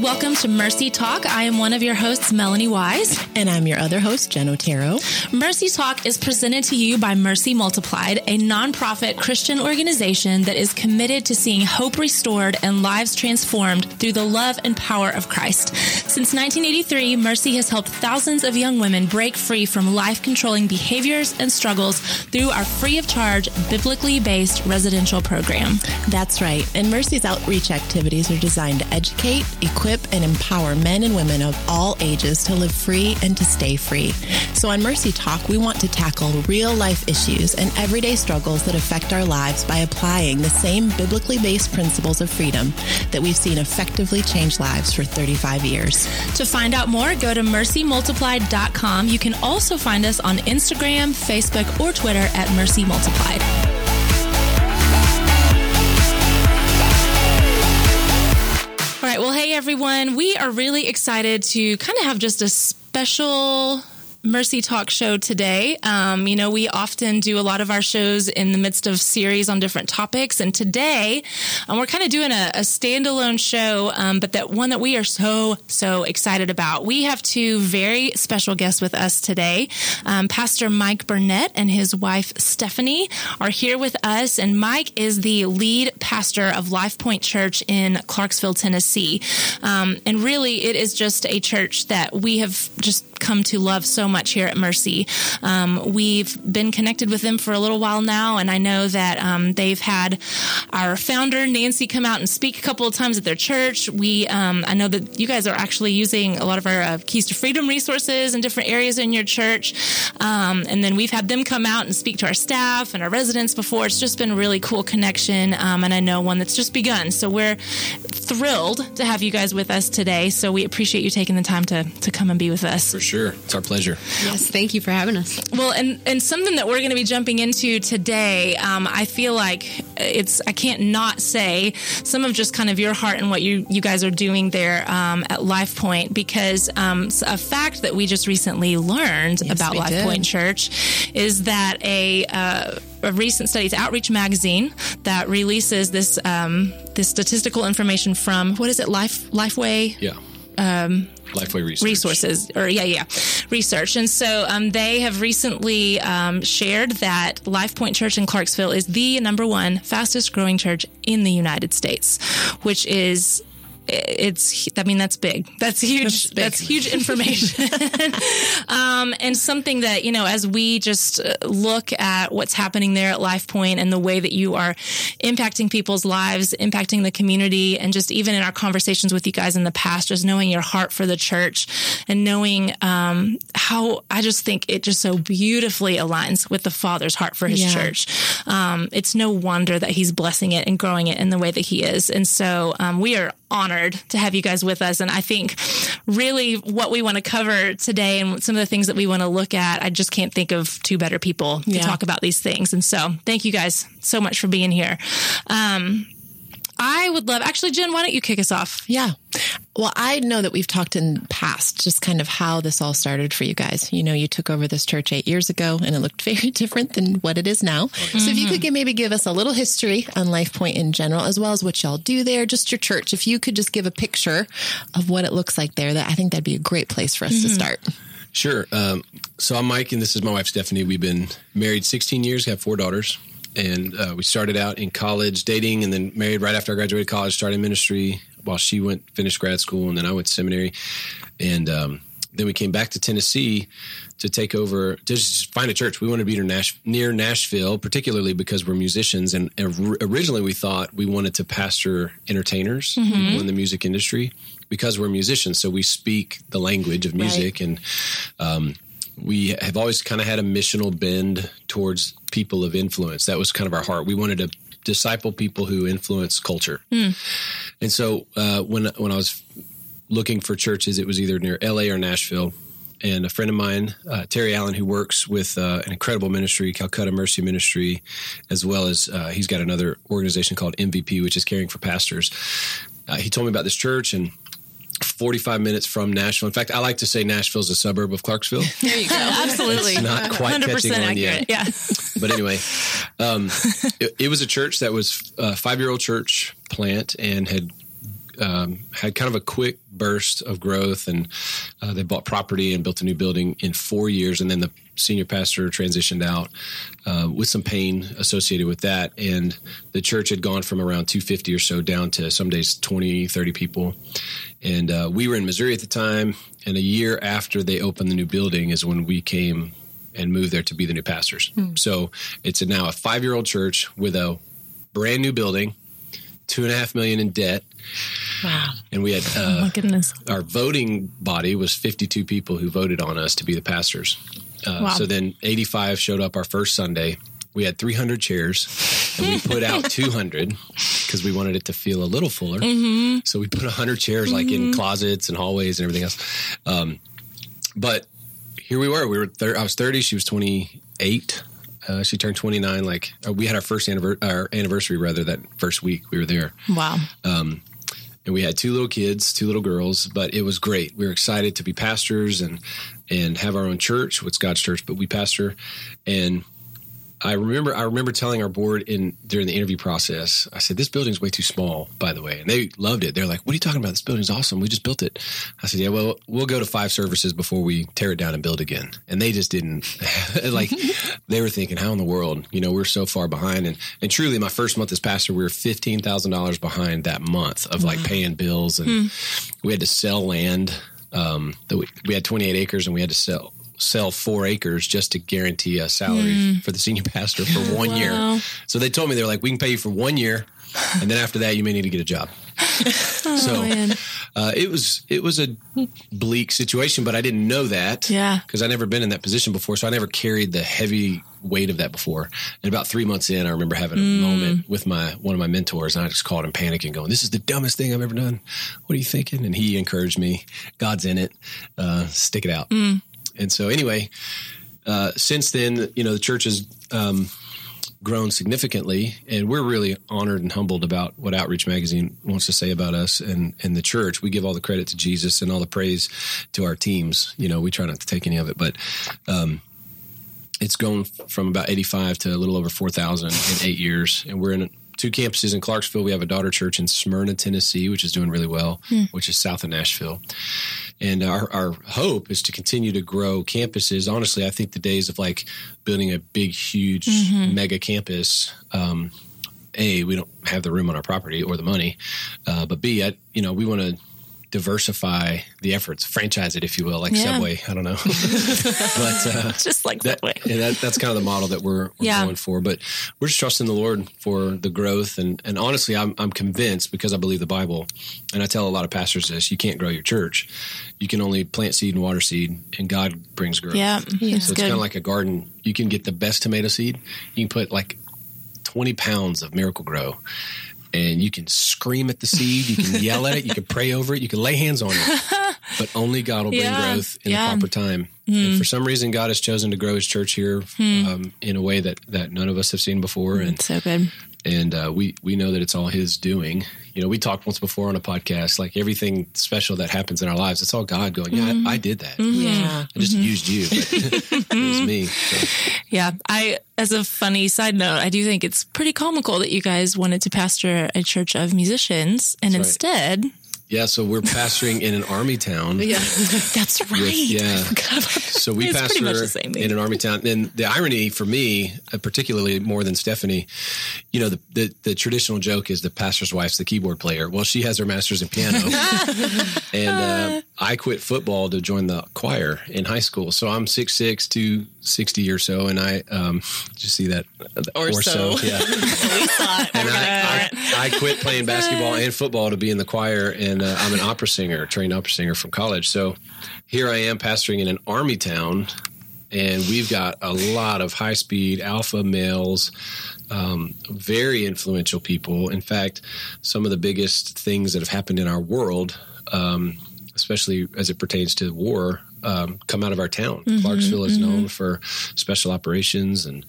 welcome to Mercy Talk. I am one of your hosts, Melanie Wise. And I'm your other host, Jen Otero. Mercy Talk is presented to you by Mercy Multiplied, a nonprofit Christian organization that is committed to seeing hope restored and lives transformed through the love and power of Christ. Since 1983, Mercy has helped thousands of young women break free from life controlling behaviors and struggles through our free of charge, biblically based residential program. That's right. And Mercy's outreach activities are designed to educate, equip, and empower men and women of all ages to live free and to stay free. So on Mercy Talk, we want to tackle real life issues and everyday struggles that affect our lives by applying the same biblically based principles of freedom that we've seen effectively change lives for 35 years. To find out more, go to mercymultiplied.com. You can also find us on Instagram, Facebook, or Twitter at Mercy Multiplied. Right. Well, hey, everyone. We are really excited to kind of have just a special Mercy Talk show today. Um, you know, we often do a lot of our shows in the midst of series on different topics, and today um, we're kind of doing a, a standalone show, um, but that one that we are so so excited about. We have two very special guests with us today. Um, Pastor Mike Burnett and his wife Stephanie are here with us, and Mike is the lead pastor of Life Point Church in Clarksville, Tennessee. Um, and really, it is just a church that we have just come to love so much here at Mercy. Um, we've been connected with them for a little while now, and I know that um, they've had our founder Nancy come out and speak a couple of times at their church. We, um, I know that you guys are actually using a lot of our uh, Keys to Freedom resources in different areas in your church, um, and then we've had them come out and speak to our staff and our residents before. It's just been a really cool connection, um, and I know one that's just begun. So we're thrilled to have you guys with us today. So we appreciate you taking the time to to come and be with us. For sure. It's our pleasure. Yes, thank you for having us. Well, and and something that we're going to be jumping into today, um, I feel like it's I can't not say some of just kind of your heart and what you you guys are doing there um, at Life Point because um, a fact that we just recently learned Yes, about we Life did. Point Church is that a uh, a recent study, it's Outreach Magazine, that releases this um, this statistical information from what is it, Life Lifeway Yeah. Um, Lifeway Research. resources or yeah yeah research and so um, they have recently um, shared that life point church in clarksville is the number one fastest growing church in the united states which is it's i mean that's big. That's huge. That's, big. huge information. Um, and something that you know as we just uh, look at what's happening there at life point and the way that you are impacting people's lives impacting the community and just even in our conversations with you guys in the past just knowing your heart for the church and knowing um, how i just think it just so beautifully aligns with the father's heart for his Yeah. church. Um, it's no wonder that he's blessing it and growing it in the way that he is. And so um, we are honored to have you guys with us. And i think really what we want to cover today and some of the things that we want to look at i just can't think of two better people to Yeah. talk about these things. And so thank you guys so much for being here. Um, i would love actually jen why don't you kick us off Yeah. Well, I know that we've talked in the past just kind of how this all started for you guys. You know, you took over this church eight years ago and it looked very different than what it is now. So if you could give, maybe give us a little history on Life Point in general, as well as what y'all do there, just your church. If you could just give a picture of what it looks like there, that I think that'd be a great place for us to start. Sure. Um, so I'm Mike, and this is my wife, Stephanie. We've been married 16 years, have four daughters. And uh, we started out in college dating and then married right after I graduated college, started ministry while she went, finished grad school, and then I went to seminary. And um, then we came back to Tennessee to take over, to just find a church. We wanted to be near, Nash, near Nashville, particularly because we're musicians. And or- originally we thought we wanted to pastor entertainers, people in the music industry, because we're musicians. So we speak the language of music and um, we have always kind of had a missional bend towards people of influence. That was kind of our heart. We wanted to disciple people who influence culture. And so uh, when when I was looking for churches, it was either near L.A. or Nashville. And a friend of mine, uh, Terry Allen, who works with uh, an incredible ministry, Calcutta Mercy Ministry, as well as uh, he's got another organization called MVP, which is caring for pastors. Uh, he told me about this church and 45 minutes from Nashville. In fact, I like to say Nashville's a suburb of Clarksville. There you go. Absolutely. It's not quite 100% catching on accurate. yet. Yeah. But anyway, um, it, it was a church that was a five year old church plant and had um, had kind of a quick burst of growth, and uh, they bought property and built a new building in four years. And then the senior pastor transitioned out uh, with some pain associated with that. And the church had gone from around 250 or so down to some days 20, 30 people. And uh, we were in Missouri at the time. And a year after they opened the new building is when we came and moved there to be the new pastors. So it's a, now a five year old church with a brand new building, two and a half million in debt. Wow. And we had Oh uh, my goodness. our voting body was 52 people who voted on us to be the pastors. Uh, Wow. So then 85 showed up our first Sunday. We had 300 chairs and we put out 200 because we wanted it to feel a little fuller. So we put 100 chairs like in closets and hallways and everything else. Um, but here we were. We were. Thir- I was 30. She was 28. Uh, she turned 29. Like uh, we had our first anniversary, our anniversary rather that first week we were there Wow. and we had two little kids, two little girls, but it was great. We were excited to be pastors and and have our own church, what's God's church, but we pastor. And I remember I remember telling our board in during the interview process, I said, This building's way too small, by the way. And they loved it. They're like, What are you talking about? This building's awesome. We just built it. I said, Yeah, well, we'll go to five services before we tear it down and build again. And they just didn't like they were thinking, How in the world? You know, we're so far behind. And and truly my first month as pastor, we were fifteen thousand dollars behind that month of like paying bills and we had to sell land. Um, that we, we had 28 acres and we had to sell sell four acres just to guarantee a salary for the senior pastor for one Wow. year. So they told me they're like, we can pay you for one year, and then after that, you may need to get a job. so Oh, man. uh, it was it was a bleak situation, but I didn't know that. Yeah. because I never been in that position before, so I never carried the heavy weight of that before. And about three months in, I remember having a Mm. moment with my one of my mentors, and I just called him panicking, going, "This is the dumbest thing I've ever done. What are you thinking?" And he encouraged me, "God's in it. Uh, stick it out." Mm. And so, anyway, uh, since then, you know, the church has um, grown significantly, and we're really honored and humbled about what Outreach Magazine wants to say about us and, and the church. We give all the credit to Jesus and all the praise to our teams. You know, we try not to take any of it, but Um, it's gone from about 85 to a little over 4,000 in eight years. And we're in two campuses in Clarksville. We have a daughter church in Smyrna, Tennessee, which is doing really well, which is south of Nashville. And our, our hope is to continue to grow campuses. Honestly, I think the days of like building a big, huge mega campus, um, A, we don't have the room on our property or the money. Uh, but B, I, you know, we want to diversify the efforts, franchise it, if you will, like Yeah. Subway. I don't know. but uh, Just like that, that way. yeah, that, that's kind of the model that we're, we're Yeah. going for. But we're just trusting the Lord for the growth. And, and honestly, I'm, I'm convinced because I believe the Bible. And I tell a lot of pastors this you can't grow your church. You can only plant seed and water seed, and God brings growth. Yeah. So It's good. kind of like a garden. You can get the best tomato seed. You can put like 20 pounds of Miracle-Gro. And you can scream at the seed, you can yell at it, you can pray over it, you can lay hands on it, but only God will bring Yeah. growth in Yeah. the proper time. And for hmm. some reason, God has chosen to grow His church here hmm. um, in a way that that none of us have seen before, hmm, and so good. And uh, we we know that it's all His doing. You know, we talked once before on a podcast, like everything special that happens in our lives, it's all God going, yeah, I, mm-hmm. I did that. Mm-hmm. Yeah. I just mm-hmm. used you, but it was me. So, Yeah. I, as a funny side note, I do think it's pretty comical that you guys wanted to pastor a church of musicians and right. instead, yeah, so we're pastoring in an army town. Yeah, that's right. With, yeah. I forgot about that. So we It's pretty pastor much the same thing. in an army town. And the irony for me, uh, particularly more than Stephanie, you know, the, the, the traditional joke is the pastor's wife's the keyboard player. Well, she has her master's in piano. and uh, I quit football to join the choir in high school. So I'm 6'6", 260 or so. And I, um, did you see that? Or so. Yeah. we saw it. And I, I, I quit playing basketball and football to be in the choir, and uh, I'm an opera singer, trained opera singer from college. So here I am pastoring in an army town, and we've got a lot of high speed alpha males, um, very influential people. In fact, some of the biggest things that have happened in our world. Um, especially as it pertains to war, um, come out of our town. Clarksville is known for special operations and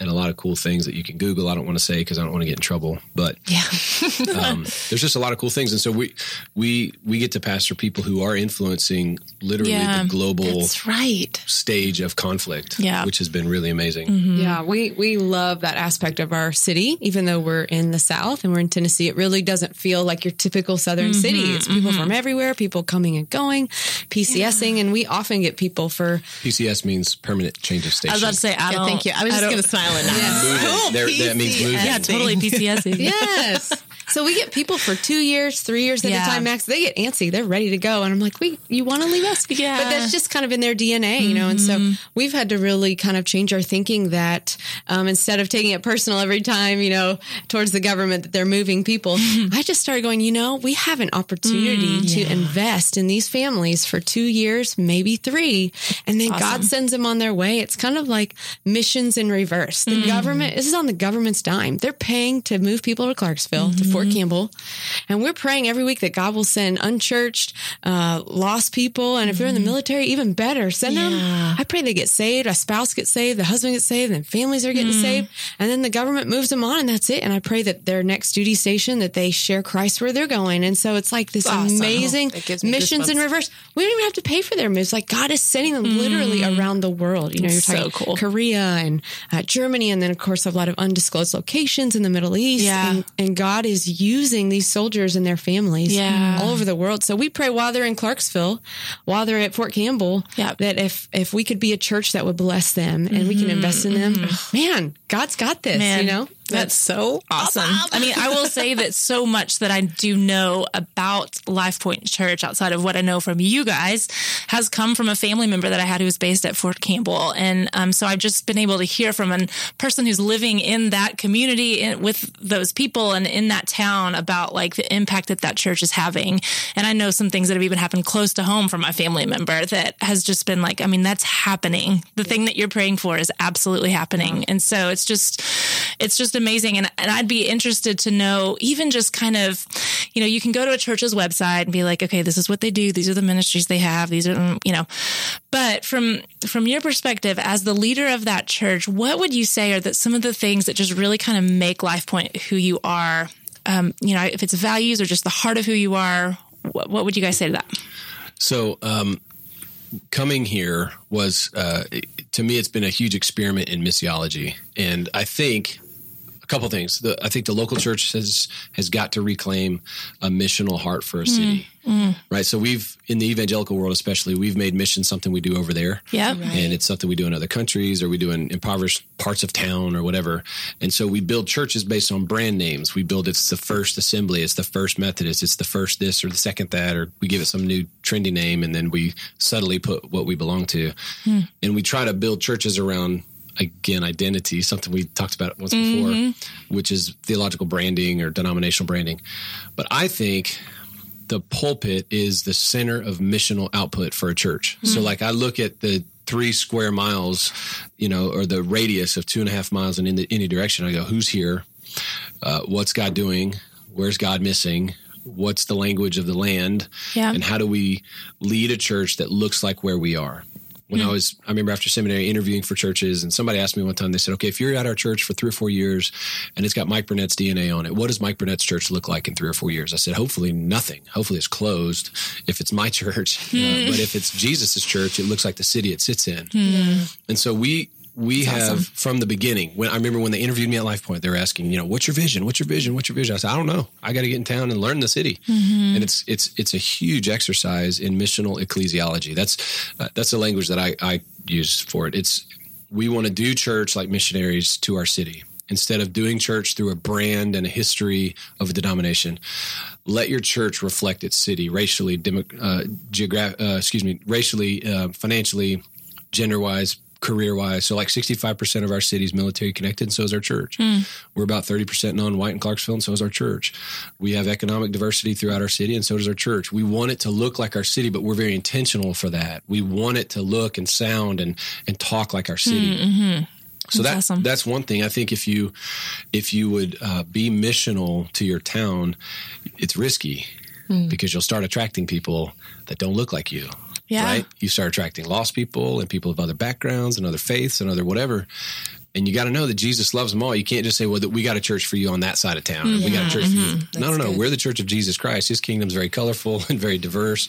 and a lot of cool things that you can Google. I don't want to say because I don't want to get in trouble, but Yeah. um, there's just a lot of cool things, and so we we we get to pastor people who are influencing literally Yeah, the global right. stage of conflict, Yeah. which has been really amazing. Mm-hmm. Yeah, we we love that aspect of our city. Even though we're in the South and we're in Tennessee, it really doesn't feel like your typical Southern mm-hmm, city. It's people mm-hmm. from everywhere, people coming and going, PCSing, and we often get people for PCS means permanent change of station. I was about to say, I Yeah, don't. thank you. I was just going to smile and nod. Moving. There- that means moving. Yeah, totally PCS. yes. So we get people for two years, three years at Yeah. a time max. They get antsy. They're ready to go. And I'm like, wait, you want to leave us? Yeah. But that's just kind of in their DNA, you know? And so Mm-hmm. we've had to really kind of change our thinking that um, instead of taking it personal every time, you know, towards the government that they're moving people, I just started going, you know, we have an opportunity Mm, to invest in these families for two years, maybe three. And then God sends them on their way. It's kind of like missions in reverse. The government, this is on the government's dime. They're paying to move people to Clarksville, to Fort Campbell. And we're praying every week that God will send unchurched, uh, lost people. And if they're in the military, even better, send them. I pray they get saved. A spouse gets saved. The husband gets saved. And families are getting saved. And then the government moves them on and that's it. And I pray that their next duty station, that they share Christ where they're going. And so it's like this Awesome. amazing missions in reverse. We don't even have to pay for their moves. Like God is sending them literally around the world. You know, you're So talking cool. Korea and uh, Germany, and then of course a lot of undisclosed locations in the Middle East. Yeah. And, and God is using these soldiers and their families Yeah. all over the world. So we pray while they're in Clarksville, while they're at Fort Campbell, Yeah. that if if we could be a church that would bless them and we can invest in them, mm-hmm. man, God's got this. Man, you know. That's so awesome. I mean, I will say that so much that I do know about Life Point Church outside of what I know from you guys has come from a family member that I had who was based at Fort Campbell. And um, so I've just been able to hear from a person who's living in that community in, with those people and in that town about like the impact that that church is having. And I know some things that have even happened close to home from my family member that has just been like, I mean, that's happening. The thing that you're praying for is absolutely happening. And so it's just, it's just amazing. And, and I'd be interested to know, even just kind of, you know, you can go to a church's website and be like, okay, this is what they do. These are the ministries they have. These are, you know, but from, from your perspective as the leader of that church, what would you say are that some of the things that just really kind of make Life Point who you are? Um, you know, if it's values or just the heart of who you are, what, what would you guys say to that? So, um, coming here was, uh, to me, it's been a huge experiment in missiology. And I think a couple things. The, I think the local church has, has got to reclaim a missional heart for a city. Mm, mm. Right. So we've, in the evangelical world especially, we've made mission something we do over there. Yep. And it's something we do in other countries or we do in impoverished parts of town or whatever. And so we build churches based on brand names. We build it's the first assembly, it's the first Methodist, it's the first this or the second that, or we give it some new trendy name and then we subtly put what we belong to. Hmm. And we try to build churches around again identity, something we talked about once before, which is theological branding or denominational branding. But I think the pulpit is the center of missional output for a church. So, like, I look at the three square miles, you know, or the radius of two and a half miles in any, any direction. I go, who's here? Uh, what's God doing? Where's God missing? What's the language of the land? Yeah. And how do we lead a church that looks like where we are? When I hmm. was, I remember after seminary interviewing for churches, and somebody asked me one time, they said, okay, if you're at our church for three or four years and it's got Mike Burnett's DNA on it, what does Mike Burnett's church look like in three or four years? I said, hopefully nothing. Hopefully it's closed if it's my church. Uh, hmm. but if it's Jesus's church, it looks like the city it sits in. Hmm. And so we, we have from the beginning. When I remember when they interviewed me at Life Point, they were asking, you know, what's your vision? What's your vision? What's your vision? I said, I don't know. I got to get in town and learn the city. And it's it's it's a huge exercise in missional ecclesiology. That's uh, that's the language that I I use for it. It's we want to do church like missionaries to our city instead of doing church through a brand and a history of a denomination. Let your church reflect its city racially, demo, uh, geogra- uh, excuse me, racially, uh, financially, gender wise, career wise. So, like 65% of our city is military connected, and so is our church. Hmm. We're about 30% non white in Clarksville, and so is our church. We have economic diversity throughout our city, and so does our church. We want it to look like our city, but we're very intentional for that. We want it to look and sound and, and talk like our city. Hmm, mm-hmm. So that, That's awesome. that's one thing. I think if you if you would uh, be missional to your town, it's risky hmm. because you'll start attracting people that don't look like you. Yeah. Right? You start attracting lost people and people of other backgrounds and other faiths and other whatever. And you got to know that Jesus loves them all. You can't just say, well, that we got a church for you on that side of town. We got a church for you. Mm-hmm. No, no, no. We're the church of Jesus Christ. His kingdom's very colorful and very diverse.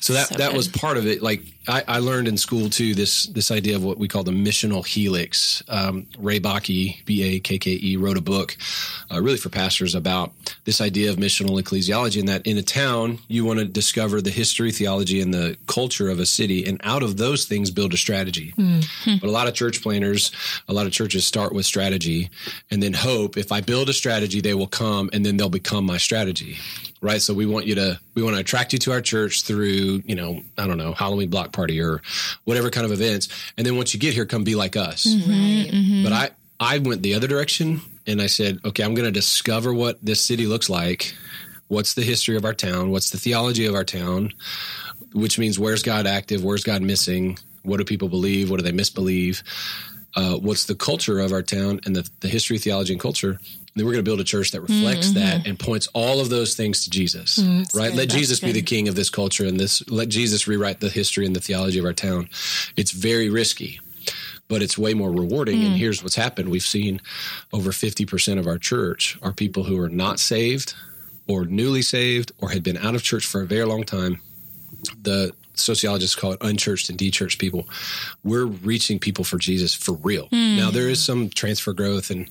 So that, So that good. was part of it. Like I, I learned in school too, this, this idea of what we call the missional helix. Um, Ray Bakke, B-A-K-K-E, wrote a book uh, really for pastors about this idea of missional ecclesiology and that in a town, you want to discover the history, theology, and the culture of a city. And out of those things, build a strategy. But a lot of church planners, a lot of churches start with strategy and then hope if I build a strategy, they will come and then they'll become my strategy. Right. So we want you to, we want to attract you to our church through, you know, I don't know, Halloween block party or whatever kind of events. And then once you get here, come be like us. Right. But I, I went the other direction and I said, okay, I'm going to discover what this city looks like. What's the history of our town? What's the theology of our town? Which means where's God active? Where's God missing? What do people believe? What do they misbelieve? Uh, what's the culture of our town and the, the history, theology, and culture? And then we're going to build a church that reflects that and points all of those things to Jesus, right? Let Jesus be the king of this culture and this. Let Jesus rewrite the history and the theology of our town. It's very risky but it's way more rewarding. And here's what's happened: we've seen over fifty percent of our church are people who are not saved, or newly saved, or had been out of church for a very long time. The sociologists call it unchurched and dechurched people. We're reaching people for Jesus for real. Now there is some transfer growth, and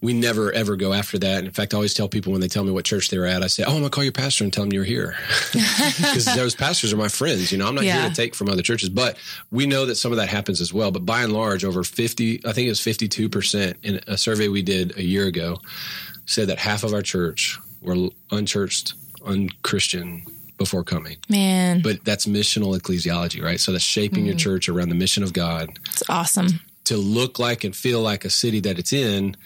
we never ever go after that. In fact, I always tell people when they tell me what church they were at, I say, "Oh, I'm gonna call your pastor and tell him you're here," because those pastors are my friends. You know, I'm not Yeah. here to take from other churches, but we know that some of that happens as well. But by and large, over 50, I think it was 52 percent in a survey we did a year ago, said that half of our church were unchurched, unchristian before coming. Man, But that's missional ecclesiology, right? So that's shaping your church around the mission of God it's awesome. to look like and feel like a city that it's in,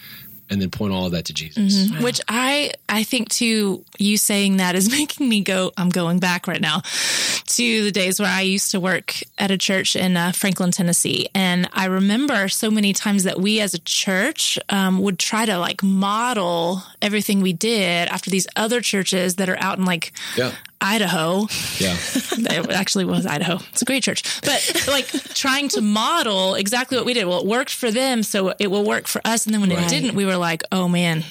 and then point all of that to Jesus. Which I I think too you saying that is making me go I'm going back right now to the days where I used to work at a church in uh, Franklin, Tennessee, and I remember so many times that we as a church um, would try to like model everything we did after these other churches that are out in like Yeah, Idaho. yeah, it actually was Idaho. It's a great church, but like trying to model exactly what we did. Well, it worked for them, so it will work for us. And then when Right. it didn't, we were like, "Oh man,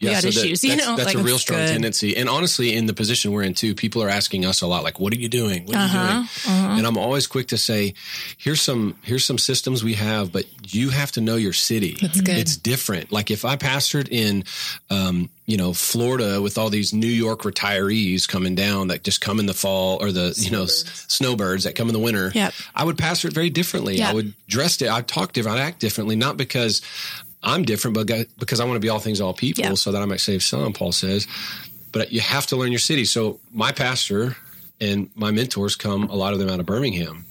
got so that- issues." you that's, know, that's like a real strong good. tendency. And honestly, in the position we're in too, people are asking us a lot, like, "What are you doing? What are Uh-huh, you doing?" And I'm always quick to say, "Here's some here's some systems we have, but you have to know your city. That's good. It's different. Like if I pastored in, um, you know, Florida with all these New York retirees coming down that just come in the fall, or the you know s- snowbirds that come in the winter, Yep. I would pastor it very differently. Yeah. I would dress it. I talk different. I'd act differently, not because I'm different, but because I want to be all things all people, Yeah. so that I might save some. Paul says, but you have to learn your city. So my pastor and my mentors come a lot of them out of Birmingham.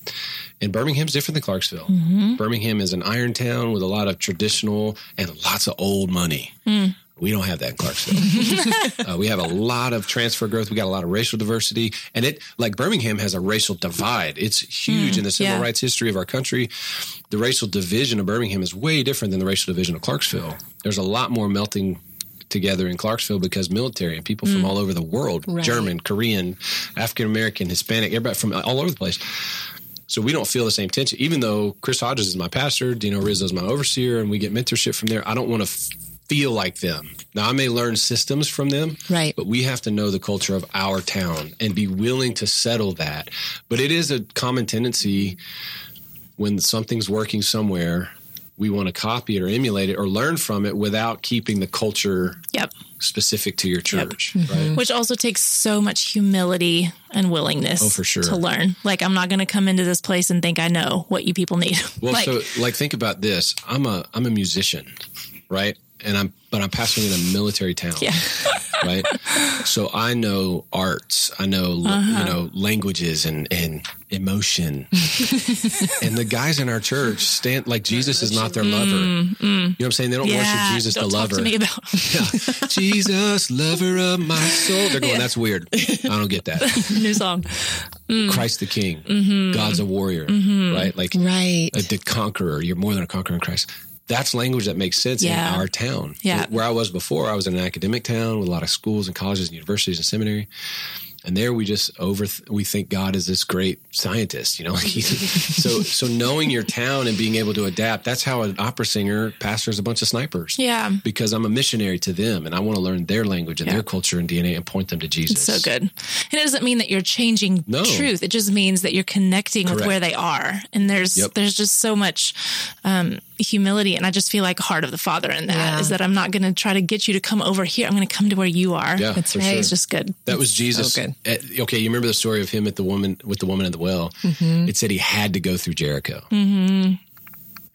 And Birmingham's different than Clarksville. Mm-hmm. Birmingham is an iron town with a lot of traditional and lots of old money. Hmm. We don't have that in Clarksville. uh, we have a lot of transfer growth. We got a lot of racial diversity, and it like Birmingham has a racial divide. It's huge in the civil yeah. rights history of our country. The racial division of Birmingham is way different than the racial division of Clarksville. There's a lot more melting together in Clarksville because military and people from all over the world, German, Korean, African American, Hispanic, everybody from all over the place. So we don't feel the same tension, even though Chris Hodges is my pastor, Dino Rizzo is my overseer, and we get mentorship from there. I don't want to f- feel like them. Now I may learn systems from them, Right. But we have to know the culture of our town and be willing to settle that. But it is a common tendency when something's working somewhere, we want to copy it or emulate it or learn from it without keeping the culture Yep. specific to your church, Mm-hmm. right? Which also takes so much humility and willingness. Oh, for sure. To learn. Like, I'm not going to come into this place and think I know what you people need. Well, like, so like think about this. I'm a I'm a musician, right? And I'm but I'm pastoring in a military town. Yeah. right? So I know arts, I know Uh-huh. you know languages and and emotion. and the guys in our church stand like Jesus is not their lover. You know what I'm saying? They don't Mm, yeah. worship Jesus don't the talk lover. to me about Yeah. Jesus, lover of my soul. They're going, that's weird. I don't get that. new song. Christ the King. Mm-hmm. God's a warrior, right? Like Right. a, the conqueror. You're more than a conqueror in Christ. That's language that makes sense Yeah. in our town. Yeah. Where I was before, I was in an academic town with a lot of schools and colleges and universities and seminary. and there we just over we think God is this great scientist, you know. so so knowing your town and being able to adapt. That's how an opera singer pastors a bunch of snipers. Yeah, because I'm a missionary to them, and I want to learn their language and yeah. their culture and DNA and point them to Jesus. It's so good, and it doesn't mean that you're changing no. truth. It just means that you're connecting Correct. with where they are, and there's yep. there's just so much. Um, humility and i just feel like heart of the father in that yeah. is that i'm not going to try to get you to come over here i'm going to come to where you are yeah that's right sure. it's just good that was jesus so at, okay you remember the story of him at the woman with the woman at the well mm-hmm. it said he had to go through jericho mm-hmm.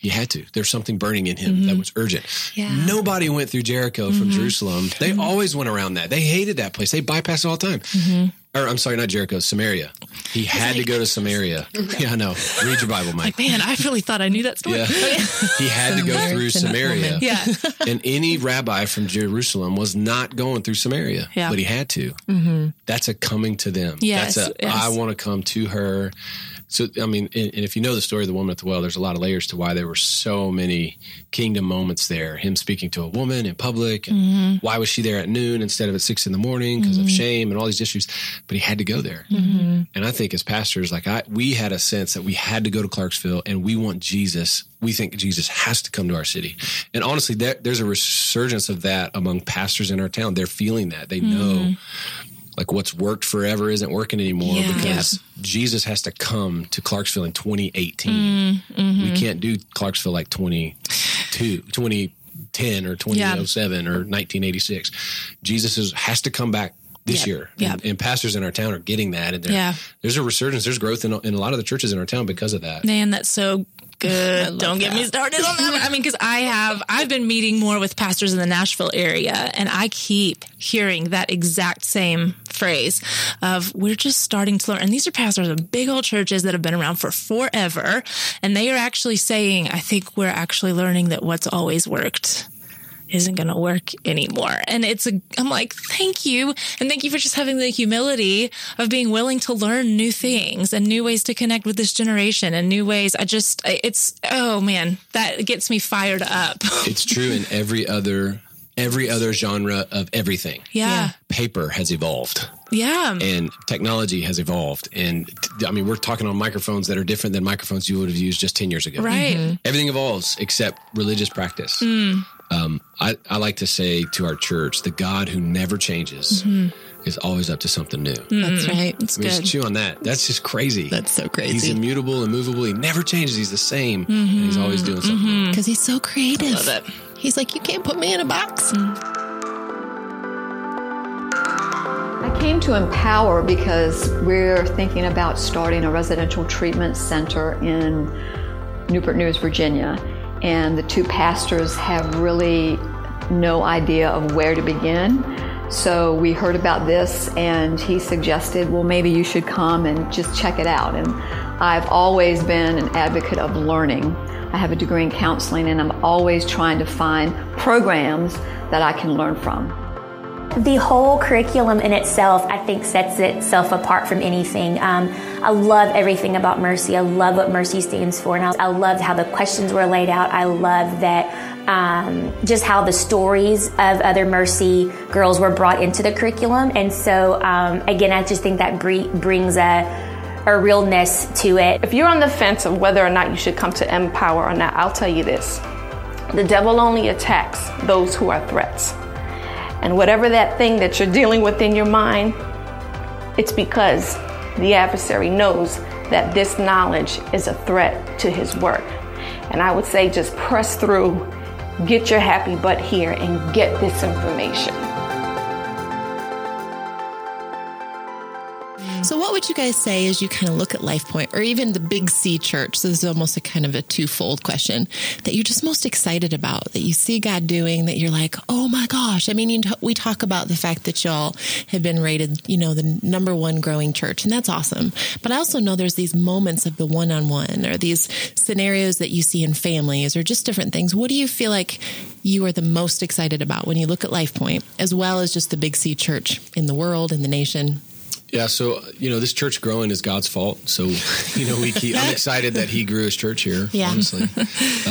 He had to. There's something burning in him mm-hmm. that was urgent. Yeah. Nobody went through Jericho from mm-hmm. Jerusalem. They mm-hmm. always went around that. They hated that place. They bypassed it all the time. Or I'm sorry, not Jericho, Samaria. He had like, to go to Samaria. Yeah, I know. Read your Bible, Mike. Like, man, I really thought I knew that story. Yeah. he had to go through Samaria. Yeah. and any rabbi from Jerusalem was not going through Samaria, yeah. but he had to. Mm-hmm. That's a coming to them. Yes, That's a, yes. I want to come to her. So, I mean, and, if you know the story of the woman at the well, there's a lot of layers to why there were so many kingdom moments there. Him speaking to a woman in public, and mm-hmm. why was she there at noon instead of at six in the morning because mm-hmm. of shame and all these issues. But he had to go there. Mm-hmm. And I think as pastors, like I, we had a sense that we had to go to Clarksville, and we want Jesus. We think Jesus has to come to our city. And honestly, there, there's a resurgence of that among pastors in our town. They're feeling that. They know mm-hmm like what's worked forever isn't working anymore yeah. because yep. Jesus has to come to Clarksville in 2018. Mm-hmm. We can't do Clarksville like 22, 2010 or 2007 yeah. or 1986. Jesus is, has to come back this yep. year. Yep. And, and, pastors in our town are getting that. And yeah. there's a resurgence, there's growth in, in a lot of the churches in our town because of that. Man, that's so good. Don't get me started on that. I mean, because I have, I've been meeting more with pastors in the Nashville area, and I keep hearing that exact same phrase of we're just starting to learn. And these are pastors of big old churches that have been around for forever, and they are actually saying, I think we're actually learning that what's always worked isn't going to work anymore. And it's a, I'm like, thank you. And thank you for just having the humility of being willing to learn new things and new ways to connect with this generation and new ways. I just, it's, oh man, that gets me fired up. it's true in every other every other genre of everything. Yeah. Paper has evolved. Yeah. And technology has evolved. And I mean, we're talking on microphones that are different than microphones you would have used just 10 years ago. Right. Mm-hmm. Everything evolves except religious practice. Mm. Um, I, I, like to say to our church, the God who never changes mm-hmm. is always up to something new. Mm-hmm. That's right. That's I mean, good. chew on that. That's just crazy. That's so crazy. He's immutable, immovable. He never changes. He's the same. Mm-hmm. And he's always doing something. Because he's so creative. I love it. He's like, you can't put me in a box. I came to Empower because we're thinking about starting a residential treatment center in Newport News, Virginia. And the two pastors have really no idea of where to begin. So we heard about this, and he suggested, well, maybe you should come and just check it out. And I've always been an advocate of learning. I have a degree in counseling, and I'm always trying to find programs that I can learn from. The whole curriculum in itself, I think, sets itself apart from anything. Um, I love everything about Mercy. I love what Mercy stands for, and I, I love how the questions were laid out. I love that um, just how the stories of other Mercy girls were brought into the curriculum. And so, um, again, I just think that brings a a realness to it. If you're on the fence of whether or not you should come to Empower or not, I'll tell you this. The devil only attacks those who are threats. And whatever that thing that you're dealing with in your mind, it's because the adversary knows that this knowledge is a threat to his work. And I would say just press through, get your happy butt here, and get this information. Would you guys say as you kind of look at Life Point or even the Big C Church? So, this is almost a kind of a twofold question that you're just most excited about, that you see God doing, that you're like, oh my gosh. I mean, you, we talk about the fact that y'all have been rated, you know, the number one growing church, and that's awesome. But I also know there's these moments of the one on one or these scenarios that you see in families or just different things. What do you feel like you are the most excited about when you look at Life Point, as well as just the Big C Church in the world, in the nation? Yeah, so you know, this church growing is God's fault. So you know, we keep. I'm excited that He grew His church here. Yeah. honestly,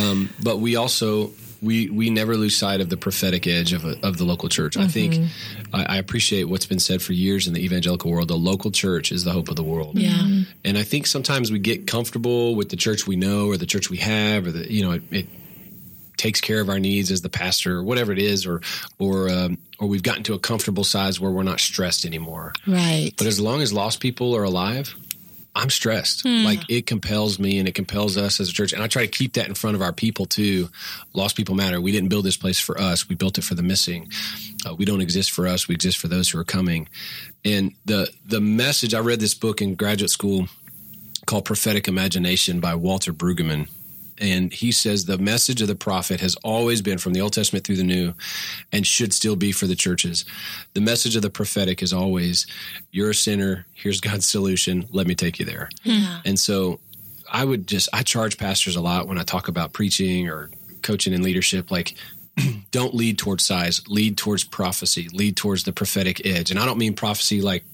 um, but we also we we never lose sight of the prophetic edge of, a, of the local church. I think I, I appreciate what's been said for years in the evangelical world. The local church is the hope of the world. Yeah. And I think sometimes we get comfortable with the church we know or the church we have, or the you know it, it takes care of our needs as the pastor or whatever it is, or or um, or we've gotten to a comfortable size where we're not stressed anymore. Right. But as long as lost people are alive, I'm stressed. Like it compels me and it compels us as a church. And I try to keep that in front of our people too. Lost people matter. We didn't build this place for us. We built it for the missing. Uh, we don't exist for us. We exist for those who are coming. And the the message I read this book in graduate school called Prophetic Imagination by Walter Brueggemann. And he says the message of the prophet has always been from the Old Testament through the New and should still be for the churches. The message of the prophetic is always, you're a sinner, here's God's solution, let me take you there. And so I would just, I charge pastors a lot when I talk about preaching or coaching and leadership, like, don't lead towards size, lead towards prophecy, lead towards the prophetic edge. And I don't mean prophecy like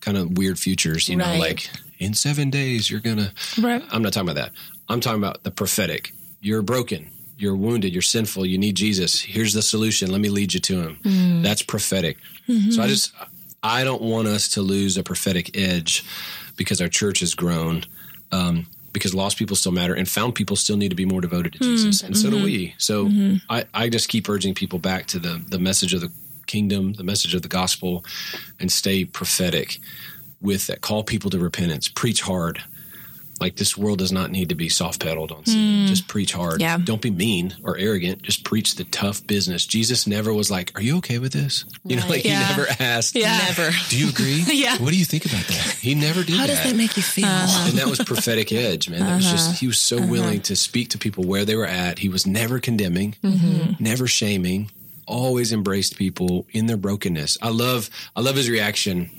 kind of weird futures, you know, like in seven days you're gonna. Right. I'm not talking about that. I'm talking about the prophetic. You're broken. You're wounded. You're sinful. You need Jesus. Here's the solution. Let me lead you to Him. Mm. That's prophetic. Mm-hmm. So I just, I don't want us to lose a prophetic edge because our church has grown. Um, because lost people still matter and found people still need to be more devoted to hmm. Jesus. And so do mm-hmm. we. So mm-hmm. I, I just keep urging people back to the, the message of the kingdom, the message of the gospel, and stay prophetic with that. Call people to repentance, preach hard. Like this world does not need to be soft pedaled on sin. Hmm. Just preach hard. Yeah. Don't be mean or arrogant. Just preach the tough business. Jesus never was like, Are you okay with this? You know, like Yeah. he never asked, Yeah. Never. Do you agree? Yeah. What do you think about that? He never did How does that make you feel? Uh-huh. and that was prophetic edge, man. That was just uh-huh. he was so uh-huh. willing to speak to people where they were at. He was never condemning, mm-hmm. never shaming, always embraced people in their brokenness. I love I love his reaction.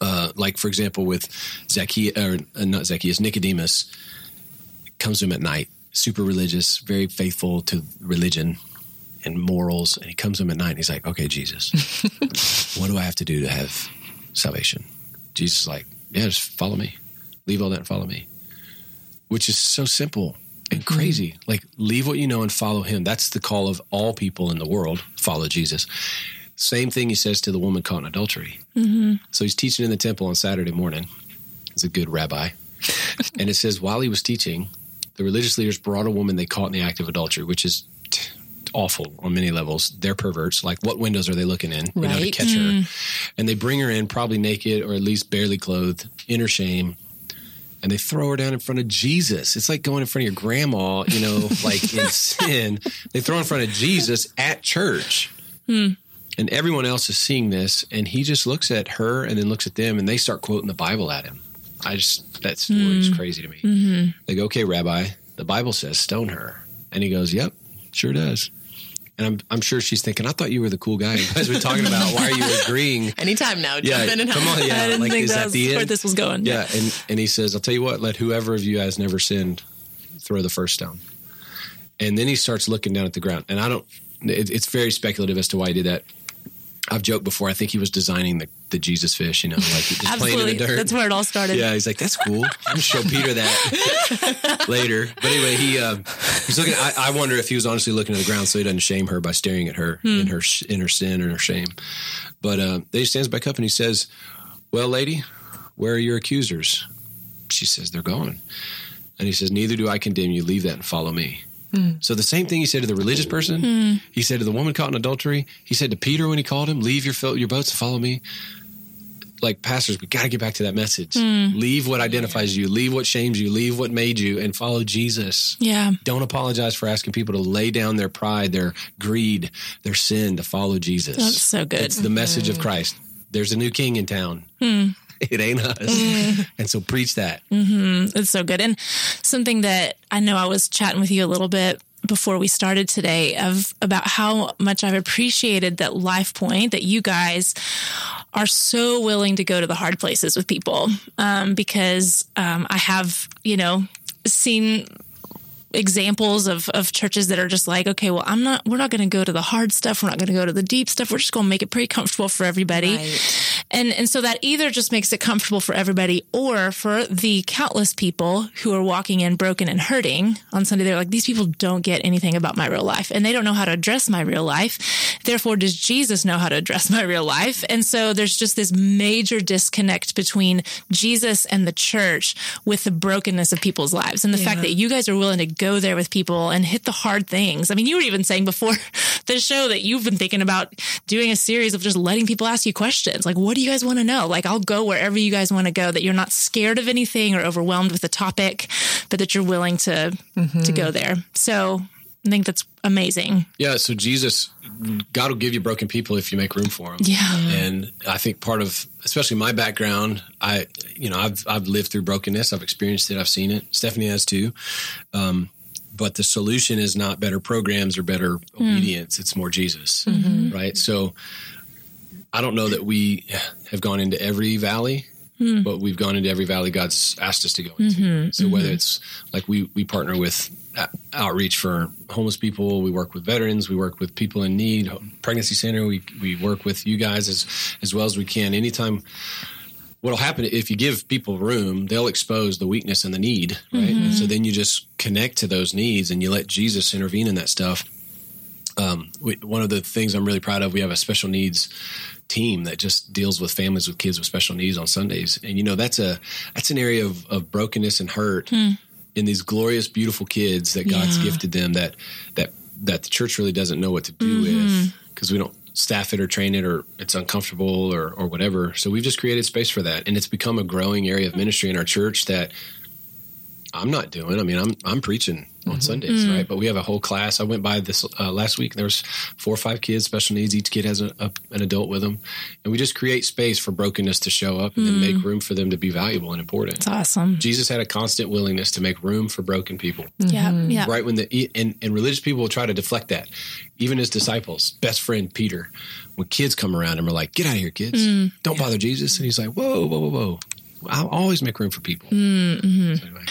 Uh, like for example, with Zacchaeus or uh, not Zacchaeus, Nicodemus comes to him at night, super religious, very faithful to religion and morals, and he comes to him at night. and He's like, "Okay, Jesus, what do I have to do to have salvation?" Jesus is like, "Yeah, just follow me. Leave all that and follow me." Which is so simple and crazy. Like, leave what you know and follow him. That's the call of all people in the world. Follow Jesus. Same thing he says to the woman caught in adultery. Mm-hmm. So he's teaching in the temple on Saturday morning. He's a good rabbi. and it says, while he was teaching, the religious leaders brought a woman they caught in the act of adultery, which is t- awful on many levels. They're perverts. Like, what windows are they looking in? You know, to Right. catch her. Mm. And they bring her in, probably naked or at least barely clothed, in her shame. And they throw her down in front of Jesus. It's like going in front of your grandma, you know, like in sin. They throw her in front of Jesus at church. Hmm. And everyone else is seeing this, and he just looks at her and then looks at them, and they start quoting the Bible at him. I just, that story is hmm. crazy to me. Mm-hmm. They go, okay, Rabbi, the Bible says stone her. And he goes, yep, sure does. And I'm, I'm sure she's thinking, I thought you were the cool guy. You guys were talking about why are you agreeing? Anytime now, Yeah, jump in and come on, yeah. I didn't like, think is that was the where end? this was going. Yeah, and and he says, "I'll tell you what. Let whoever of you has never sinned throw the first stone." And then he starts looking down at the ground, and I don't. It, it's very speculative as to why he did that. I've joked before. I think he was designing the, the Jesus fish, you know, like just playing in the dirt. That's where it all started. Yeah, he's like, that's cool. I'm gonna show Peter that later. But anyway, he um, he's looking. I, I wonder if he was honestly looking at the ground so he doesn't shame her by staring at her in her in her sin and her shame. But uh, then he stands back up and he says, "Well, lady, where are your accusers?" She says, "They're gone." And he says, "Neither do I condemn you. Leave that and follow me." Mm. So the same thing he said to the religious person, mm. he said to the woman caught in adultery, he said to Peter when he called him, "Leave your your boats and follow me." Like pastors, we got to get back to that message. Mm. Leave what identifies you, leave what shames you, leave what made you, and follow Jesus. Yeah. Don't apologize for asking people to lay down their pride, their greed, their sin to follow Jesus. That's so good. It's the message of Christ. There's a new king in town. Hmm. It ain't us. And so preach that. It's so good. And something that I know I was chatting with you a little bit before we started today of about how much I've appreciated that life point that you guys are so willing to go to the hard places with people um, because um, I have, you know, seen examples of, of churches that are just like, okay, well, I'm not, we're not going to go to the hard stuff. We're not going to go to the deep stuff. We're just going to make it pretty comfortable for everybody. Right. And, and so that either just makes it comfortable for everybody or for the countless people who are walking in broken and hurting on Sunday. They're like, these people don't get anything about my real life and they don't know how to address my real life. Therefore, does Jesus know how to address my real life? And so there's just this major disconnect between Jesus and the church with the brokenness of people's lives and the yeah. fact that you guys are willing to go there with people and hit the hard things. I mean, you were even saying before the show that you've been thinking about doing a series of just letting people ask you questions. Like, what do you guys want to know? Like, I'll go wherever you guys want to go, that you're not scared of anything or overwhelmed with the topic, but that you're willing to, mm-hmm. to go there. So I think that's amazing. Yeah. So Jesus, God will give you broken people if you make room for them. Yeah. And I think part of, especially my background, I, you know, I've, I've lived through brokenness. I've experienced it. I've seen it. Stephanie has too. Um, but the solution is not better programs or better mm. obedience. It's more Jesus. Mm-hmm. Right. So I don't know that we have gone into every valley. Mm. But we've gone into every valley God's asked us to go into. Mm-hmm. So whether mm-hmm. it's like we we partner with outreach for homeless people. We work with veterans. We work with people in need. Pregnancy center. We we work with you guys as as well as we can. Anytime. What'll happen if you give people room, they'll expose the weakness and the need, right? Mm-hmm. so then you just connect to those needs and you let Jesus intervene in that stuff. Um, we, one of the things I'm really proud of, we have a special needs team that just deals with families with kids with special needs on Sundays, and you know that's a that's an area of, of brokenness and hurt. Hmm in these glorious, beautiful kids that God's yeah. gifted them that that that the church really doesn't know what to do mm-hmm. with because we don't staff it or train it or it's uncomfortable or or whatever. So we've just created space for that, and it's become a growing area of ministry in our church that I'm not doing. I mean, I'm I'm preaching on mm-hmm. Sundays, mm. right? But we have a whole class. I went by this uh, last week. There was four or five kids, special needs. Each kid has a, a, an adult with them, and we just create space for brokenness to show up and mm. then make room for them to be valuable and important. That's awesome. Jesus had a constant willingness to make room for broken people. Yeah, mm-hmm. yeah. Right when the and, and religious people will try to deflect that. Even his disciples, best friend Peter, when kids come around and we're like, "Get out of here, kids! Mm. Don't yeah. bother Jesus," and he's like, "Whoa, whoa, whoa, whoa." I'll always make room for people. Mm-hmm. So anyway.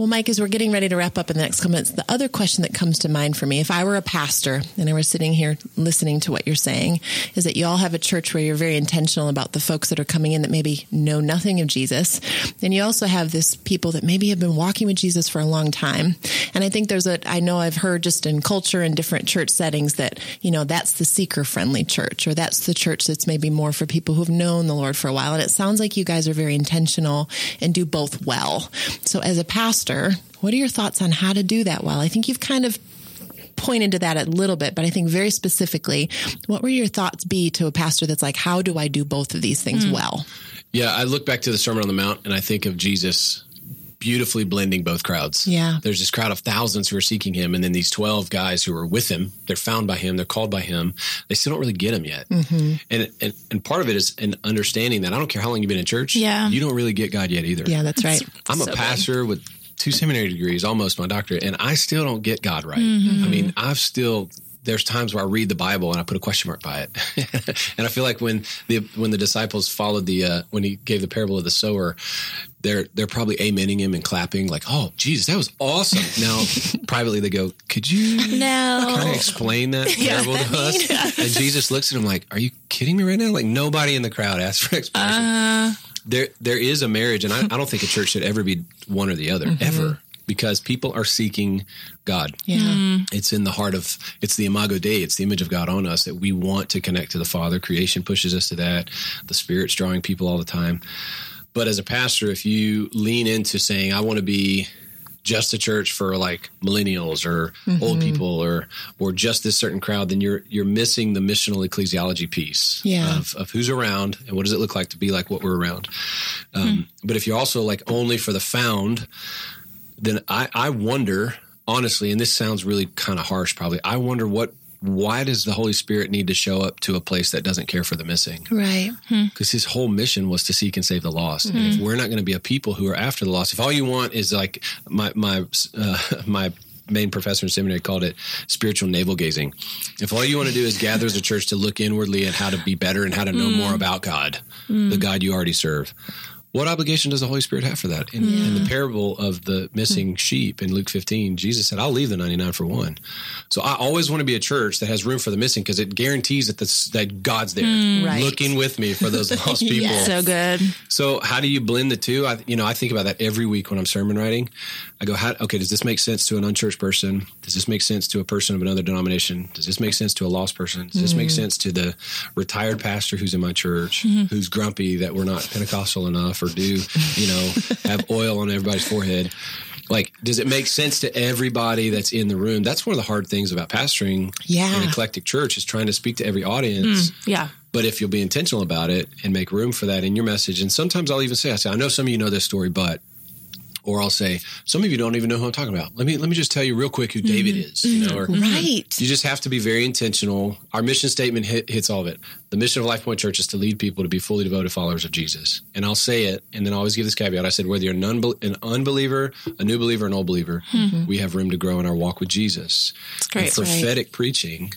Well, Mike, as we're getting ready to wrap up in the next comments, the other question that comes to mind for me, if I were a pastor and I were sitting here listening to what you're saying, is that you all have a church where you're very intentional about the folks that are coming in that maybe know nothing of Jesus. And you also have this people that maybe have been walking with Jesus for a long time. And I think there's a, I know I've heard just in culture and different church settings that, you know, that's the seeker friendly church or that's the church that's maybe more for people who've known the Lord for a while. And it sounds like you guys are very intentional and do both well. So as a pastor, pastor, what are your thoughts on how to do that well? I think you've kind of pointed to that a little bit, but I think very specifically, what were your thoughts be to a pastor that's like, how do I do both of these things mm. well? Yeah, I look back to the Sermon on the Mount and I think of Jesus beautifully blending both crowds. Yeah. There's this crowd of thousands who are seeking him, and then these 12 guys who are with him. They're found by him, they're called by him. They still don't really get him yet. Mm-hmm. And, and and part of it is an understanding that I don't care how long you've been in church, yeah. you don't really get God yet either. Yeah, that's right. I'm so a pastor good. with two seminary degrees, almost my doctorate, and I still don't get God right. Mm-hmm. I mean, I've still there's times where I read the Bible and I put a question mark by it, and I feel like when the when the disciples followed the uh, when he gave the parable of the sower, they're they're probably amening him and clapping like, "Oh, Jesus, that was awesome." Now, privately they go, "Could you no kind of explain that parable yeah, to us?" and Jesus looks at him like, "Are you kidding me right now?" Like nobody in the crowd asked for explanation. Uh, there there is a marriage, and I, I, don't think a church should ever be one or the other mm-hmm. ever because people are seeking God. Yeah. Mm. It's in the heart of it's the imago Dei, it's the image of God on us that we want to connect to the Father. Creation pushes us to that. The Spirit's drawing people all the time. But as a pastor, if you lean into saying, I want to be just a church for like millennials or mm-hmm. old people or or just this certain crowd, then you're you're missing the missional ecclesiology piece yeah. of, of who's around and what does it look like to be like what we're around. Um, mm. But if you're also like only for the found, then I, I wonder honestly, and this sounds really kind of harsh, probably. I wonder what why does the Holy Spirit need to show up to a place that doesn't care for the missing? Right. Because hmm. his whole mission was to seek and save the lost. Mm-hmm. And if hmm. we're not going to be a people who are after the lost, if all you want is like my my uh, my main professor in seminary called it spiritual navel gazing. If all you want to do is gather as a church to look inwardly at how to be better and how to know mm. more about God, mm. the God you already serve, what obligation does the Holy Spirit have for that? In, yeah. in the parable of the missing sheep in Luke 15, Jesus said, I'll leave the 99 for one. So I always want to be a church that has room for the missing because it guarantees that this, that God's there mm, right. looking with me for those lost people. yeah. So good. So how do you blend the two? I, you know, I think about that every week when I'm sermon writing. I go, how, okay, does this make sense to an unchurched person? Does this make sense to a person of another denomination? Does this make sense to a lost person? Does this mm. make sense to the retired pastor who's in my church, mm-hmm. who's grumpy that we're not Pentecostal enough? Or do, you know, have oil on everybody's forehead. Like, does it make sense to everybody that's in the room? That's one of the hard things about pastoring yeah. an eclectic church is trying to speak to every audience. Mm, yeah. But if you'll be intentional about it and make room for that in your message, and sometimes I'll even say, I say, I know some of you know this story, but or I'll say, some of you don't even know who I'm talking about. Let me let me just tell you real quick who David mm-hmm. is. You know, or, mm-hmm. right. You just have to be very intentional. Our mission statement hit, hits all of it. The mission of Life Point Church is to lead people to be fully devoted followers of Jesus. And I'll say it, and then I always give this caveat. I said, whether you're an, unbe- an unbeliever, a new believer, or an old believer, mm-hmm. we have room to grow in our walk with Jesus. That's great. And prophetic right. preaching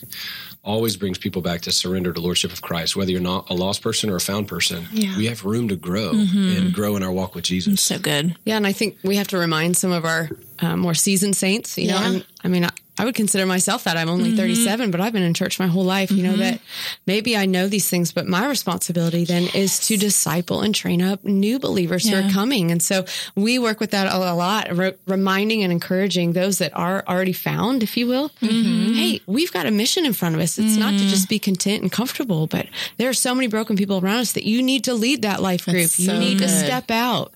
always brings people back to surrender to lordship of Christ. Whether you're not a lost person or a found person, yeah. we have room to grow mm-hmm. and grow in our walk with Jesus. So good. Yeah, and I think we have to remind some of our uh, more seasoned saints. You yeah. know, I mean, I would consider myself that I'm only mm-hmm. 37, but I've been in church my whole life. You mm-hmm. know, that maybe I know these things, but my responsibility then is to disciple and train up new believers yeah. who are coming. And so we work with that a, lot, re- reminding and encouraging those that are already found, if you will. Mm-hmm. Hey, we've got a mission in front of us. It's not to mm-hmm. just be content and comfortable, but there are so many broken people around us that you need to lead that life group. That's you need good. to step out.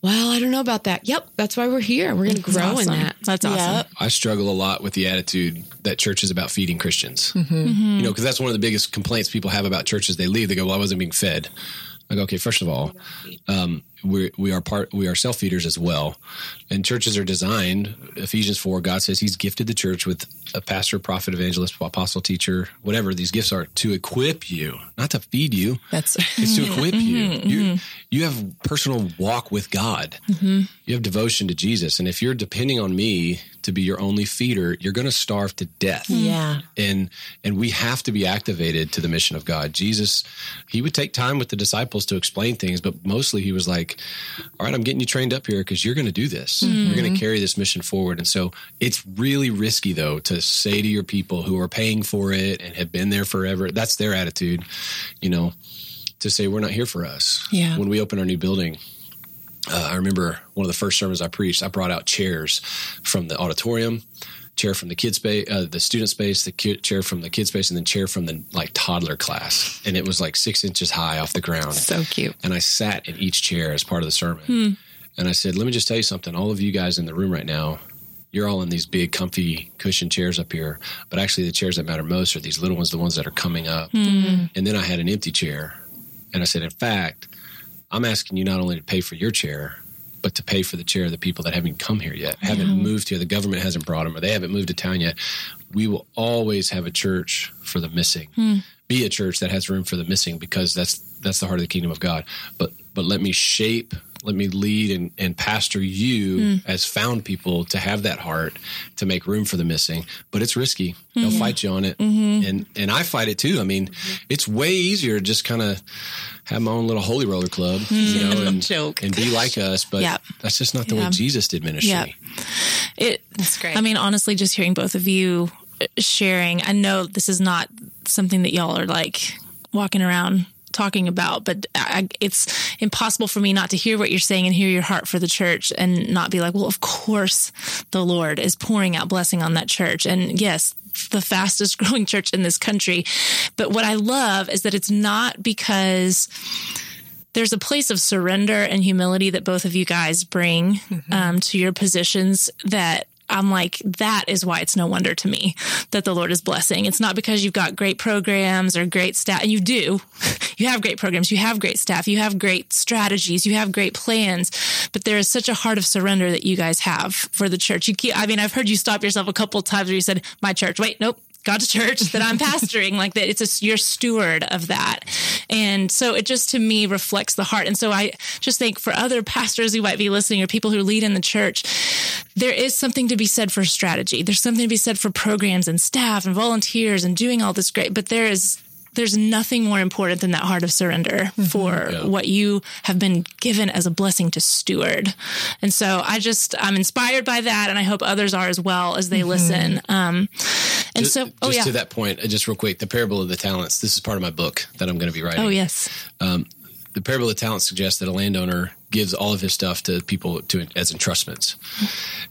Well, I don't know about that. Yep. That's why we're here. We're going to grow awesome. in that. That's awesome. Yep. I struggle a lot with the attitude that church is about feeding Christians. Mm-hmm. Mm-hmm. You know, because that's one of the biggest complaints people have about churches. They leave, they go, "Well, I wasn't being fed." I go, "Okay, first of all, um, we we are part we are self feeders as well, and churches are designed. Ephesians four, God says He's gifted the church with a pastor, prophet, evangelist, apostle, teacher, whatever these gifts are, to equip you, not to feed you. That's it's to equip you. Mm-hmm, you mm-hmm. you have personal walk with God. Mm-hmm. You have devotion to Jesus, and if you're depending on me to be your only feeder, you're going to starve to death. Yeah, and and we have to be activated to the mission of God. Jesus, he would take time with the disciples to explain things, but mostly he was like, "All right, I'm getting you trained up here because you're going to do this. Mm-hmm. You're going to carry this mission forward." And so it's really risky though to say to your people who are paying for it and have been there forever. That's their attitude, you know, to say we're not here for us. Yeah. When we open our new building, uh, I remember one of the first sermons I preached. I brought out chairs from the auditorium, chair from the kid space, uh, the student space, the chair from the kid space, and then chair from the like toddler class. And it was like six inches high off the ground. So cute. And I sat in each chair as part of the sermon. Hmm. And I said, "Let me just tell you something. All of you guys in the room right now, you're all in these big, comfy cushion chairs up here, but actually the chairs that matter most are these little ones, the ones that are coming up. Mm-hmm. And then I had an empty chair, and I said, in fact, I'm asking you not only to pay for your chair, but to pay for the chair of the people that haven't come here yet, haven't moved here. The government hasn't brought them, or they haven't moved to town yet. We will always have a church for the missing. Hmm. Be a church that has room for the missing, because that's that's the heart of the kingdom of God. But but let me shape let me lead and, and pastor you mm. as found people to have that heart to make room for the missing. But it's risky. They'll mm-hmm. fight you on it. Mm-hmm. And and I fight it too. I mean, it's way easier to just kind of have my own little holy roller club, mm-hmm. you know, and, Joke. and be like us. But yep. that's just not the way Jesus did ministry. Yep. It, that's great. I mean, honestly, just hearing both of you sharing, I know this is not something that y'all are like walking around talking about, but I, it's impossible for me not to hear what you're saying and hear your heart for the church and not be like, well, of course the Lord is pouring out blessing on that church. And yes, the fastest growing church in this country. But what I love is that it's not because there's a place of surrender and humility that both of you guys bring mm-hmm. um, to your positions that I'm like, that is why it's no wonder to me that the Lord is blessing. It's not because you've got great programs or great staff, and you do. You have great programs, you have great staff, you have great strategies, you have great plans, but there is such a heart of surrender that you guys have for the church. You keep, I mean, I've heard you stop yourself a couple times where you said, my church, wait, nope, God's church that I'm pastoring, like that. It's a, you're steward of that. And so it just to me reflects the heart. And so I just think for other pastors who might be listening or people who lead in the church, there is something to be said for strategy. There's something to be said for programs and staff and volunteers and doing all this great, but there is there's nothing more important than that heart of surrender mm-hmm. for yeah. what you have been given as a blessing to steward. And so I just, I'm inspired by that. And I hope others are as well as they mm-hmm. listen. Um, and just, so, oh, just yeah. to that point, uh, just real quick, the parable of the talents, this is part of my book that I'm going to be writing. Oh, yes. Um, the parable of the talents suggests that a landowner gives all of his stuff to people to as entrustments.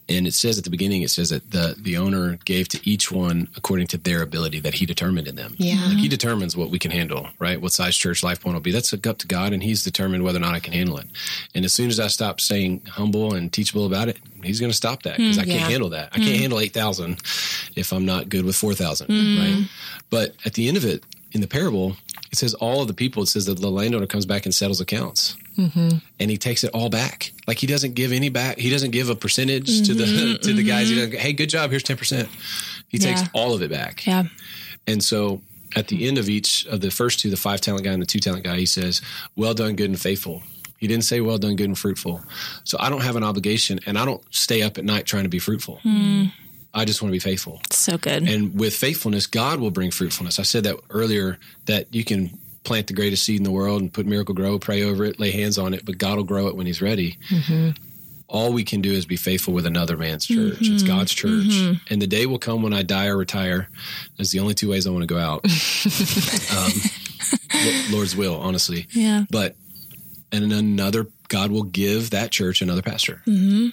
And it says at the beginning, it says that the the owner gave to each one according to their ability that he determined in them. Yeah, like he determines what we can handle, right? What size church life point will be. That's up to God, and He's determined whether or not I can handle it. And as soon as I stop saying humble and teachable about it, He's going to stop that because mm, I can't yeah. handle that. I mm. can't handle eight thousand if I'm not good with four thousand, mm. right? But at the end of it, in the parable, it says all of the people. It says that the landowner comes back and settles accounts, mm-hmm. and he takes it all back. Like he doesn't give any back. He doesn't give a percentage mm-hmm, to the mm-hmm, to the guys. He mm-hmm. doesn't. Hey, good job. Here's ten percent. He yeah. takes all of it back. Yeah. And so at the end of each of the first two, the five talent guy and the two talent guy, he says, "Well done, good and faithful." He didn't say, "Well done, good and fruitful." So I don't have an obligation, and I don't stay up at night trying to be fruitful. Mm. I just want to be faithful. So good. And with faithfulness, God will bring fruitfulness. I said that earlier that you can plant the greatest seed in the world and put Miracle-Gro, pray over it, lay hands on it, but God will grow it when He's ready. Mm-hmm. All we can do is be faithful with another man's church. Mm-hmm. It's God's church. Mm-hmm. And the day will come when I die or retire. That's the only two ways I want to go out. um, Lord's will, honestly. Yeah. But, and another, God will give that church another pastor. Mm-hmm.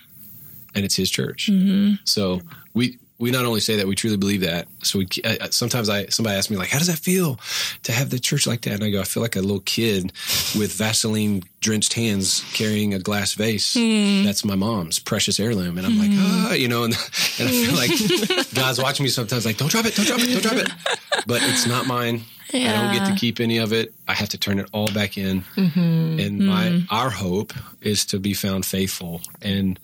And it's his church. Mm-hmm. So we we not only say that we truly believe that. So we uh, sometimes I somebody asks me like, how does that feel to have the church like that? And I go, I feel like a little kid with Vaseline drenched hands carrying a glass vase. Mm. That's my mom's precious heirloom, and I'm mm. like, hmm. ah, you know, and, and I feel like God's watching me sometimes, like, don't drop it, don't drop it, don't drop it. But it's not mine. Yeah. I don't get to keep any of it. I have to turn it all back in. Mm-hmm. And my mm. our hope is to be found faithful and.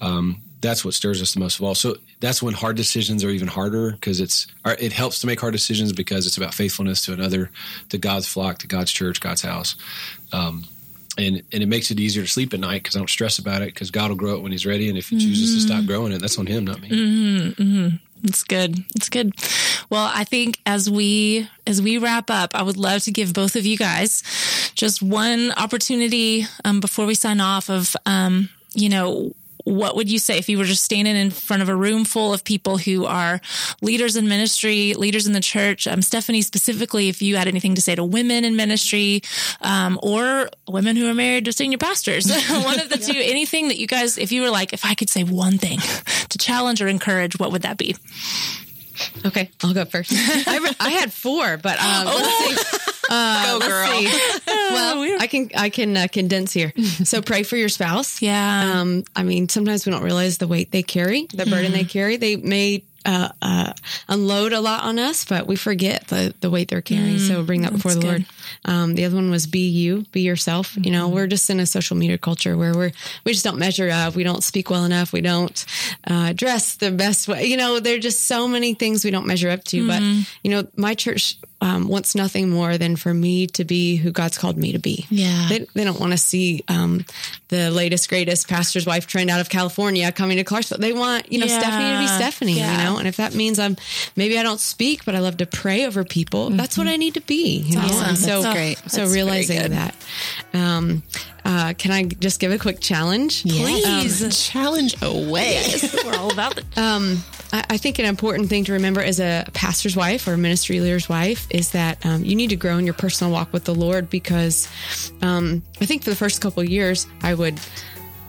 Um, that's what stirs us the most of all. So that's when hard decisions are even harder because it's it helps to make hard decisions because it's about faithfulness to another, to God's flock, to God's church, God's house, um, and and it makes it easier to sleep at night because I don't stress about it because God will grow it when He's ready, and if He mm-hmm. chooses to stop mm-hmm. growing it, that's on Him, not me. Mm-hmm, mm-hmm. It's good. It's good. Well, I think as we as we wrap up, I would love to give both of you guys just one opportunity um, before we sign off of um, you know what would you say if you were just standing in front of a room full of people who are leaders in ministry, leaders in the church? Um, Stephanie, specifically, if you had anything to say to women in ministry um, or women who are married to senior pastors, one of the yeah. two, anything that you guys, if you were like, if I could say one thing to challenge or encourage, what would that be? Okay, I'll go first. I, I had four, but um, oh. let's see. Uh, go girl. well, I can I can uh, condense here. So pray for your spouse. Yeah. Um, I mean, sometimes we don't realize the weight they carry, the burden they carry. They may uh, uh, unload a lot on us, but we forget the, the weight they're carrying. Mm, so bring that before the good. Lord. Um, the other one was be you, be yourself. Mm-hmm. You know, mm-hmm. we're just in a social media culture where we're, we just don't measure up. We don't speak well enough. We don't uh, dress the best way. You know, there are just so many things we don't measure up to. Mm-hmm. But, you know, my church um, wants nothing more than for me to be who God's called me to be. Yeah. They, they don't want to see um, the latest, greatest pastor's wife trend out of California coming to Clarksville. They want, you know, yeah. Stephanie to be Stephanie, yeah. you know, and if that means I'm, maybe I don't speak, but I love to pray over people, mm-hmm. that's what I need to be. You know? Awesome. So, that's great. So that's realizing that. Um, uh, can I just give a quick challenge? Please. Um, challenge away. Yes. We're all about it. Um, I, I, think an important thing to remember as a pastor's wife or a ministry leader's wife is that um, you need to grow in your personal walk with the Lord because um, I think for the first couple years, I would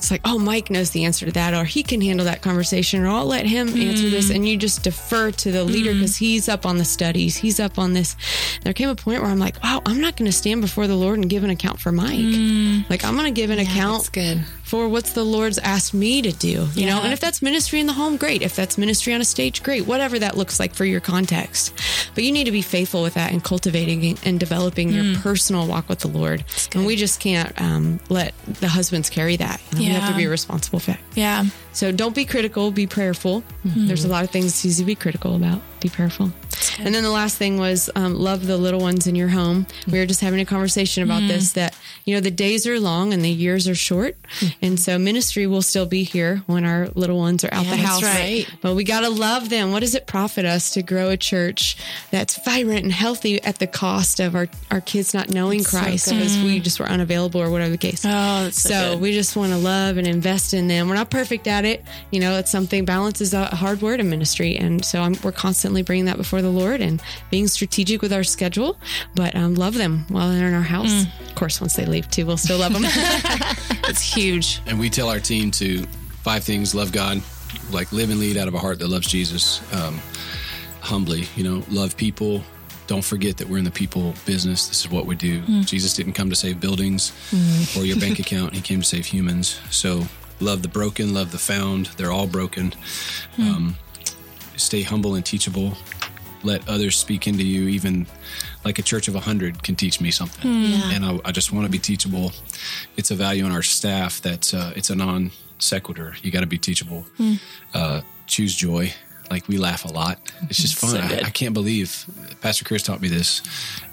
it's like, oh, Mike knows the answer to that, or he can handle that conversation, or I'll let him mm. answer this. And you just defer to the leader because mm. he's up on the studies, he's up on this. There came a point where I'm like, wow, I'm not going to stand before the Lord and give an account for Mike. Mm. Like, I'm going to give an yeah, account for what's the Lord's asked me to do, you yeah. know? And if that's ministry in the home, great. If that's ministry on a stage, great. Whatever that looks like for your context. But you need to be faithful with that and cultivating and developing mm. your personal walk with the Lord. And we just can't um, let the husbands carry that. You know, yeah. Have to be responsible for. Yeah. So don't be critical, be prayerful. Mm-hmm. There's a lot of things it's easy to be critical about. Be prayerful. And then the last thing was um, love the little ones in your home. We were just having a conversation about mm. this that, you know, the days are long and the years are short. Mm. And so ministry will still be here when our little ones are out yeah, the house. right. But we got to love them. What does it profit us to grow a church that's vibrant and healthy at the cost of our, our kids not knowing that's Christ so because we just were unavailable or whatever the case? Oh, so, so we just want to love and invest in them. We're not perfect at it. You know, it's something balance is a hard word in ministry. And so I'm, we're constantly bringing that before the Lord and being strategic with our schedule, but um, love them while they're in our house. Mm. Of course, once they leave too, we'll still love them. it's huge. And we tell our team to five things love God, like live and lead out of a heart that loves Jesus, um, humbly, you know, love people. Don't forget that we're in the people business. This is what we do. Mm. Jesus didn't come to save buildings mm. or your bank account, He came to save humans. So love the broken, love the found. They're all broken. Mm. Um, stay humble and teachable let others speak into you. Even like a church of 100 can teach me something. Mm. yeah. and I, I, just want to be teachable. It's a value in our staff that uh, it's a non sequitur. You got to be teachable. Mm. uh, choose joy. Like we laugh a lot. It's just fun. So I, I, can't believe pastor chris taught me this.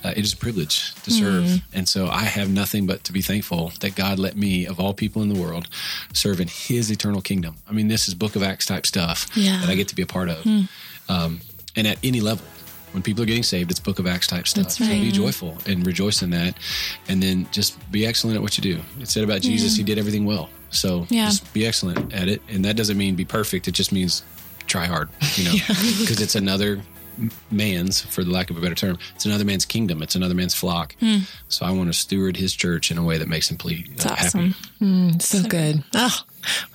Uh, it is a privilege to serve. Mm. and so i have nothing but to be thankful that god let me of all people in the world serve in his eternal kingdom. I mean this is book of acts type stuff yeah. that i get to be a part of. Hmm. um, and at any level. When people are getting saved, it's Book of Acts type stuff. Right. So be joyful and rejoice in that, and then just be excellent at what you do. It said about Jesus, yeah. he did everything well. So yeah. just be excellent at it, and that doesn't mean be perfect. It just means try hard. You know, because yeah. it's another man's, for the lack of a better term, it's another man's kingdom. It's another man's flock. Mm. So I want to steward his church in a way that makes him pleased. Uh, awesome. happy. Mm, so, so, good. Oh,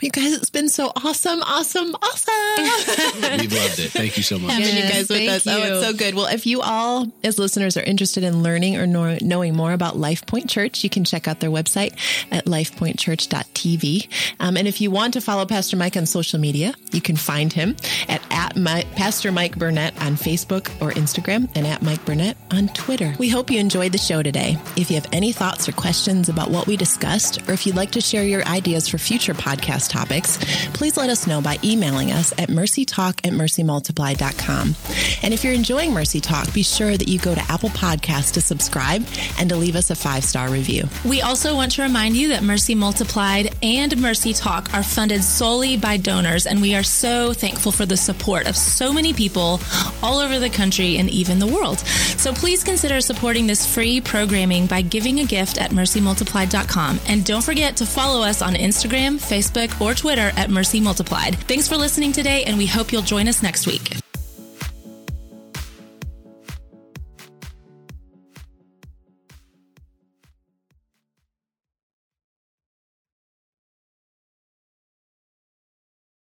you guys, it's been so awesome, awesome, awesome. We've loved it. Thank you so much. Having yes, you guys with us. You. Oh, it's so good. Well, if you all, as listeners, are interested in learning or know, knowing more about Life Point Church, you can check out their website at lifepointchurch.tv. Um, and if you want to follow Pastor Mike on social media, you can find him at, at My, Pastor Mike Burnett on Facebook or Instagram and at Mike Burnett on Twitter. We hope you enjoyed the show today. If you have any thoughts or questions about what we discussed, or if you'd like to share your ideas for future podcasts, podcast topics, please let us know by emailing us at mercytalk at mercymultiplied.com. And if you're enjoying Mercy Talk, be sure that you go to Apple Podcasts to subscribe and to leave us a five star review. We also want to remind you that Mercy Multiplied and Mercy Talk are funded solely by donors, and we are so thankful for the support of so many people all over the country and even the world. So please consider supporting this free programming by giving a gift at mercymultiplied.com. And don't forget to follow us on Instagram, Facebook, Facebook, or Twitter at Mercy Multiplied. Thanks for listening today, and we hope you'll join us next week.